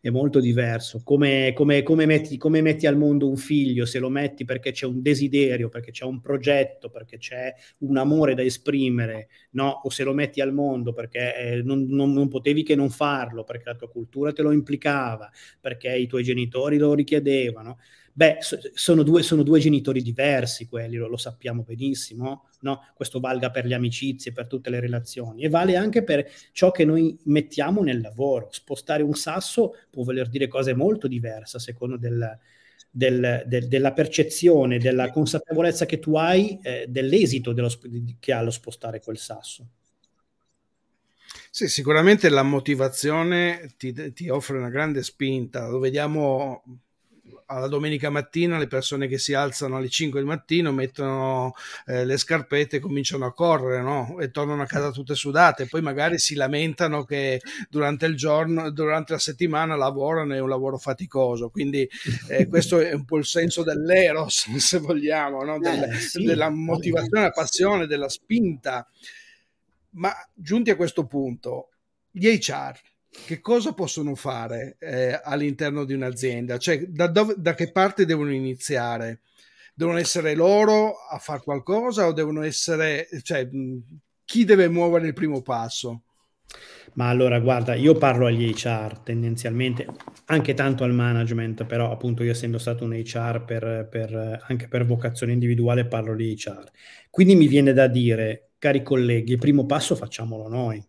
è molto diverso. Come, come, come, metti, come, metti, al mondo un figlio, se lo metti perché c'è un desiderio, perché c'è un progetto, perché c'è un amore da esprimere, no? o se lo metti al mondo perché eh, non, non, non, potevi che non farlo, perché la tua cultura te lo implicava, perché i tuoi genitori lo richiedevano. Beh, sono due, sono due genitori diversi quelli, lo, lo sappiamo benissimo, no? Questo valga per le amicizie, per tutte le relazioni e vale anche per ciò che noi mettiamo nel lavoro. Spostare un sasso può voler dire cose molto diverse a seconda del, del, del, della percezione, della consapevolezza che tu hai eh, dell'esito dello, che ha lo spostare quel sasso. Sì, sicuramente la motivazione ti, ti offre una grande spinta, lo vediamo alla domenica mattina le persone che si alzano alle 5 del mattino mettono eh, le scarpette e cominciano a correre no? e tornano a casa tutte sudate poi magari si lamentano che durante il giorno durante la settimana lavorano è un lavoro faticoso quindi eh, *laughs* questo è un po' il senso dell'eros *laughs* se vogliamo no? Del, eh, sì. della motivazione la passione della spinta ma giunti a questo punto gli HR che cosa possono fare eh, all'interno di un'azienda? Cioè, da, dove, da che parte devono iniziare? Devono essere loro a fare qualcosa o devono essere, cioè, chi deve muovere il primo passo? Ma allora, guarda, io parlo agli HR tendenzialmente, anche tanto al management, però appunto io essendo stato un HR per, per, anche per vocazione individuale parlo di HR. Quindi mi viene da dire, cari colleghi, il primo passo facciamolo noi.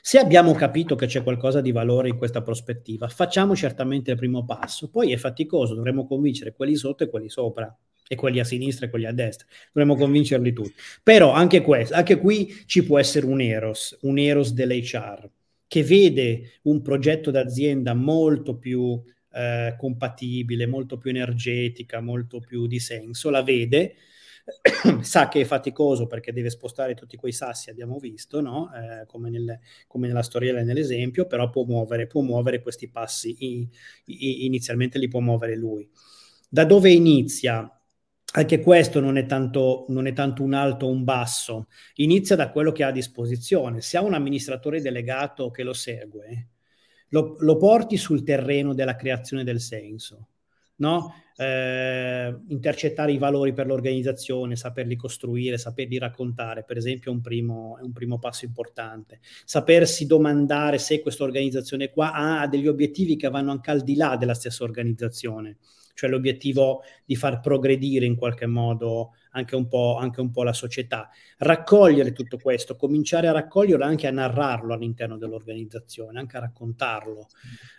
Se abbiamo capito che c'è qualcosa di valore in questa prospettiva, facciamo certamente il primo passo, poi è faticoso, dovremo convincere quelli sotto e quelli sopra e quelli a sinistra e quelli a destra. Dovremmo convincerli tutti. Però anche, questo, anche qui ci può essere un Eros, un Eros dell'HR che vede un progetto d'azienda molto più eh, compatibile, molto più energetica, molto più di senso, la vede, *coughs* sa che è faticoso perché deve spostare tutti quei sassi, abbiamo visto, no? eh, come, nel, come, nella storiella e nell'esempio, però può muovere, può muovere questi passi, i, i, inizialmente li può muovere lui. Da dove inizia? anche questo non è, tanto, non è tanto un alto o un basso, inizia da quello che ha a disposizione. Se ha un amministratore delegato che lo segue, lo, lo porti sul terreno della creazione del senso, no? eh, intercettare i valori per l'organizzazione, saperli costruire, saperli raccontare, per esempio, è un primo, è un primo passo importante. Sapersi domandare se questa organizzazione qua ha degli obiettivi che vanno anche al di là della stessa organizzazione cioè l'obiettivo di far progredire in qualche modo anche un, po', anche un po' la società. Raccogliere tutto questo, cominciare a raccoglierlo anche a narrarlo all'interno dell'organizzazione, anche a raccontarlo.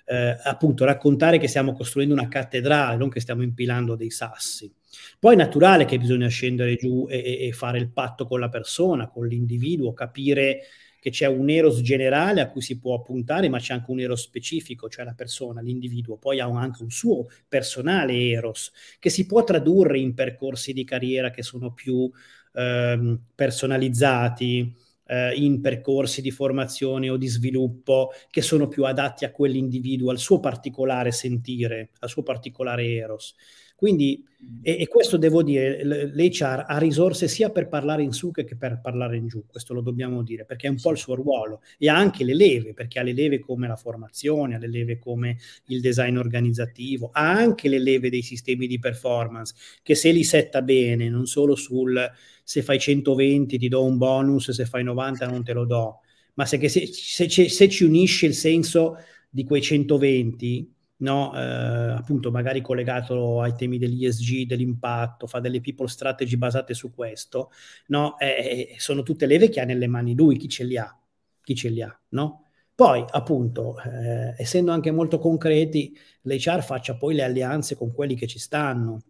Eh, appunto, raccontare che stiamo costruendo una cattedrale, non che stiamo impilando dei sassi. Poi è naturale che bisogna scendere giù e, e fare il patto con la persona, con l'individuo, capire che c'è un eros generale a cui si può puntare, ma c'è anche un eros specifico, cioè la persona, l'individuo. Poi ha anche un suo personale eros che si può tradurre in percorsi di carriera che sono più ehm, personalizzati, eh, in percorsi di formazione o di sviluppo che sono più adatti a quell'individuo, al suo particolare sentire, al suo particolare eros. Quindi, e, e, questo devo dire, l'HR ha risorse sia per parlare in su che per parlare in giù, questo lo dobbiamo dire, perché è un po' il suo ruolo. E ha anche le leve, perché ha le leve come la formazione, ha le leve come il design organizzativo, ha anche le leve dei sistemi di performance, che se li setta bene, non solo sul se fai 120 ti do un bonus, se fai 90 non te lo do, ma se, se, se, se ci unisce il senso di quei 120, no? eh, appunto magari collegato ai temi dell'ESG, dell'impatto, fa delle people strategy basate su questo, no? Eh, sono tutte leve che ha nelle mani lui, chi ce li ha, chi ce li ha, no? Poi, appunto, eh, essendo anche molto concreti, l'HR faccia poi le alleanze con quelli che ci stanno,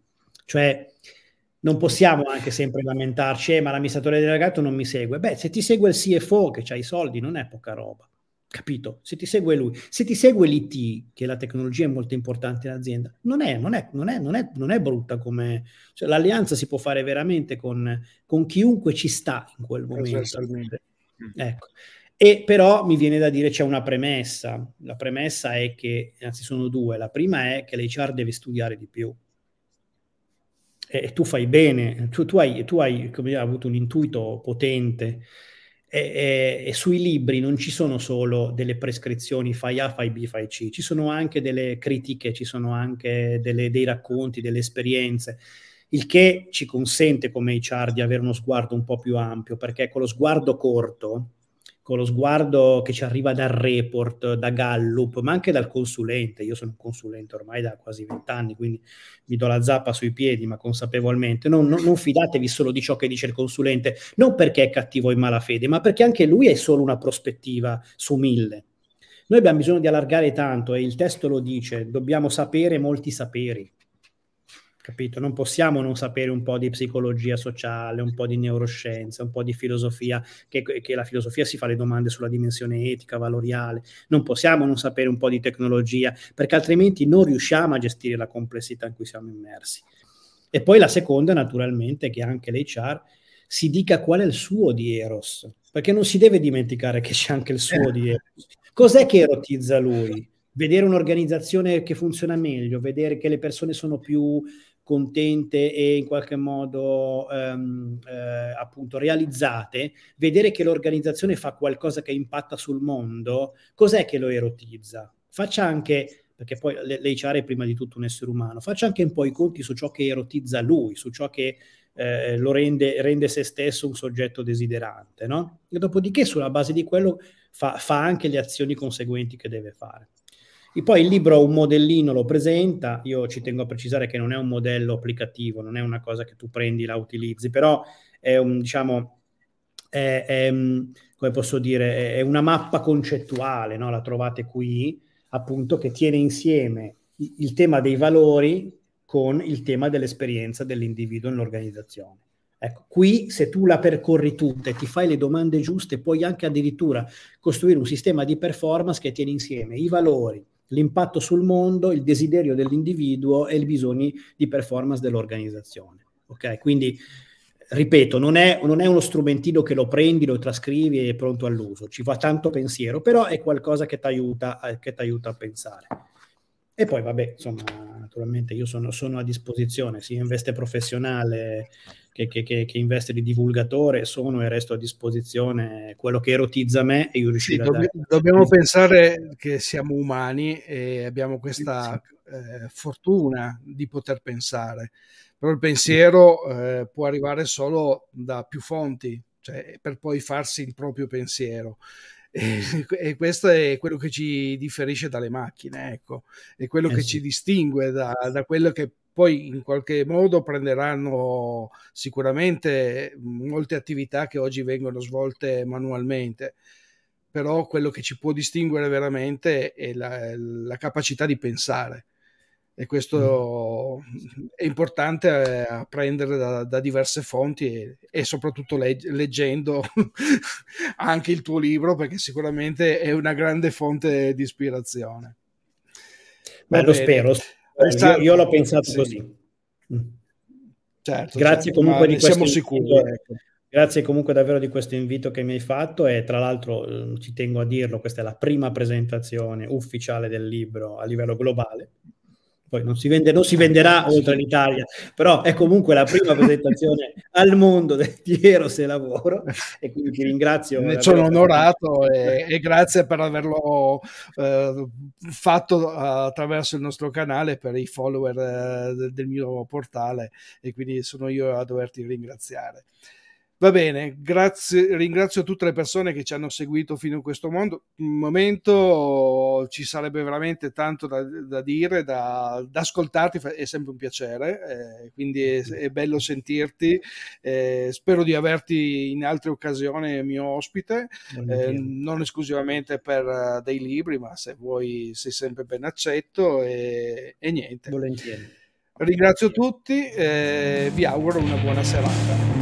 cioè non possiamo anche sempre lamentarci, eh, ma l'amministratore delegato non mi segue. Beh, se ti segue il CFO che ha i soldi, non è poca roba capito? Se ti segue lui, se ti segue l'IT, che la tecnologia è molto importante in azienda, non è, non è, non è, non è, non è brutta come... Cioè, l'alleanza si può fare veramente con, con chiunque ci sta in quel momento. Ecco. E però mi viene da dire c'è una premessa. La premessa è che, anzi sono due. La prima è che l'HR deve studiare di più. E, e tu fai bene, tu, tu hai, tu hai come, avuto un intuito potente e, e, sui libri non ci sono solo delle prescrizioni fai A, fai B, fai C, ci sono anche delle critiche, ci sono anche delle, dei racconti, delle esperienze, il che ci consente come HR di avere uno sguardo un po' più ampio, perché con lo sguardo corto con lo sguardo che ci arriva dal report, da Gallup, ma anche dal consulente. Io sono un consulente ormai da quasi vent'anni, quindi mi do la zappa sui piedi, ma consapevolmente. Non, non, non, fidatevi solo di ciò che dice il consulente, non perché è cattivo in malafede, ma perché anche lui è solo una prospettiva su mille. Noi abbiamo bisogno di allargare tanto e il testo lo dice, dobbiamo sapere molti saperi capito? Non possiamo non sapere un po' di psicologia sociale, un po' di neuroscienza, un po' di filosofia, che, che, la filosofia si fa le domande sulla dimensione etica, valoriale, non possiamo non sapere un po' di tecnologia, perché altrimenti non riusciamo a gestire la complessità in cui siamo immersi. E poi la seconda, naturalmente, che anche l'HR si dica qual è il suo di Eros, perché non si deve dimenticare che c'è anche il suo di Eros. *laughs* Cos'è che erotizza lui? Vedere un'organizzazione che funziona meglio, vedere che le persone sono più contente e in qualche modo ehm, eh, appunto realizzate, vedere che l'organizzazione fa qualcosa che impatta sul mondo, cos'è che lo erotizza? Faccia anche, perché poi l'HR è prima di tutto un essere umano, faccia anche un po' i conti su ciò che erotizza lui, su ciò che eh, lo rende, rende, se stesso un soggetto desiderante, no? E dopodiché sulla base di quello fa, fa anche le azioni conseguenti che deve fare. E poi il libro un modellino lo presenta, io ci tengo a precisare che non è un modello applicativo, non è una cosa che tu prendi e la utilizzi, però è un, diciamo, è, è, come posso dire, è una mappa concettuale, no? la trovate qui, appunto, che tiene insieme il tema dei valori con il tema dell'esperienza dell'individuo nell'organizzazione. Ecco, qui se tu la percorri tutta e ti fai le domande giuste, puoi anche addirittura costruire un sistema di performance che tiene insieme i valori, l'impatto sul mondo, il desiderio dell'individuo e i bisogni di performance dell'organizzazione. Ok? Quindi ripeto, non è, non è, uno strumentino che lo prendi, lo trascrivi e è pronto all'uso, ci fa tanto pensiero, però è qualcosa che ti aiuta, aiuta, a pensare. E poi, vabbè, insomma, naturalmente io sono, sono a disposizione, sia in veste professionale che, che, che, che, in veste di divulgatore, sono e resto a disposizione quello che erotizza me e io riuscirò sì, a dare. Dobbiamo pensare che siamo umani e abbiamo questa eh, fortuna di poter pensare però il pensiero eh, può arrivare solo da più fonti, cioè, per poi farsi il proprio pensiero. *laughs* E, questo è quello che ci differisce dalle macchine, ecco, è quello eh che sì. ci distingue da, da quello che poi in qualche modo prenderanno sicuramente molte attività che oggi vengono svolte manualmente, però quello che ci può distinguere veramente è la, la capacità di pensare e questo mm. è importante eh, apprendere da, da diverse fonti e, e soprattutto legg- leggendo *laughs* anche il tuo libro perché sicuramente è una grande fonte di ispirazione. Beh, lo spero, io, io, l'ho pensato sì. così. Mm. Certo, Grazie certo, comunque di questo sicuri, ecco. Grazie comunque davvero di questo invito che mi hai fatto e tra l'altro eh, ci tengo a dirlo, questa è la prima presentazione ufficiale del libro a livello globale poi non si, vende, non si venderà *laughs* oltre l'Italia, però è comunque la prima presentazione *laughs* al mondo di Eros e Lavoro e quindi ti ringrazio. Ne sono onorato e, e, grazie per averlo eh, fatto attraverso il nostro canale per i follower eh, del mio portale e quindi sono io a doverti ringraziare. Va bene, grazie, ringrazio tutte le persone che ci hanno seguito fino a questo momento. Ci sarebbe veramente tanto da, da dire, da, da, ascoltarti, è sempre un piacere, eh, quindi è, è, bello sentirti. Eh, spero di averti in altre occasioni mio ospite, eh, non esclusivamente per uh, dei libri, ma se vuoi sei sempre ben accetto e, e niente. Volentieri. Ringrazio tutti e vi auguro una buona serata.